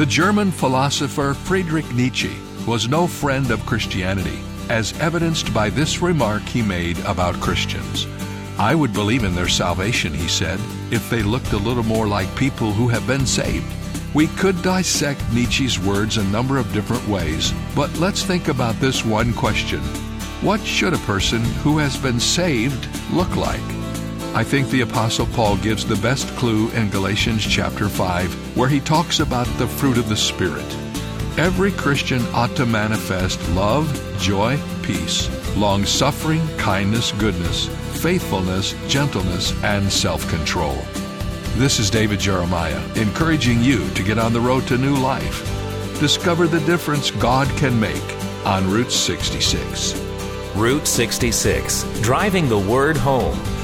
The German philosopher Friedrich Nietzsche was no friend of Christianity, as evidenced by this remark he made about Christians. I would believe in their salvation, he said, if they looked a little more like people who have been saved. We could dissect Nietzsche's words a number of different ways, but let's think about this one question What should a person who has been saved look like? I think the Apostle Paul gives the best clue in Galatians chapter 5, where he talks about the fruit of the Spirit. Every Christian ought to manifest love, joy, peace, long suffering, kindness, goodness, faithfulness, gentleness, and self control. This is David Jeremiah, encouraging you to get on the road to new life. Discover the difference God can make on Route 66. Route 66, driving the word home.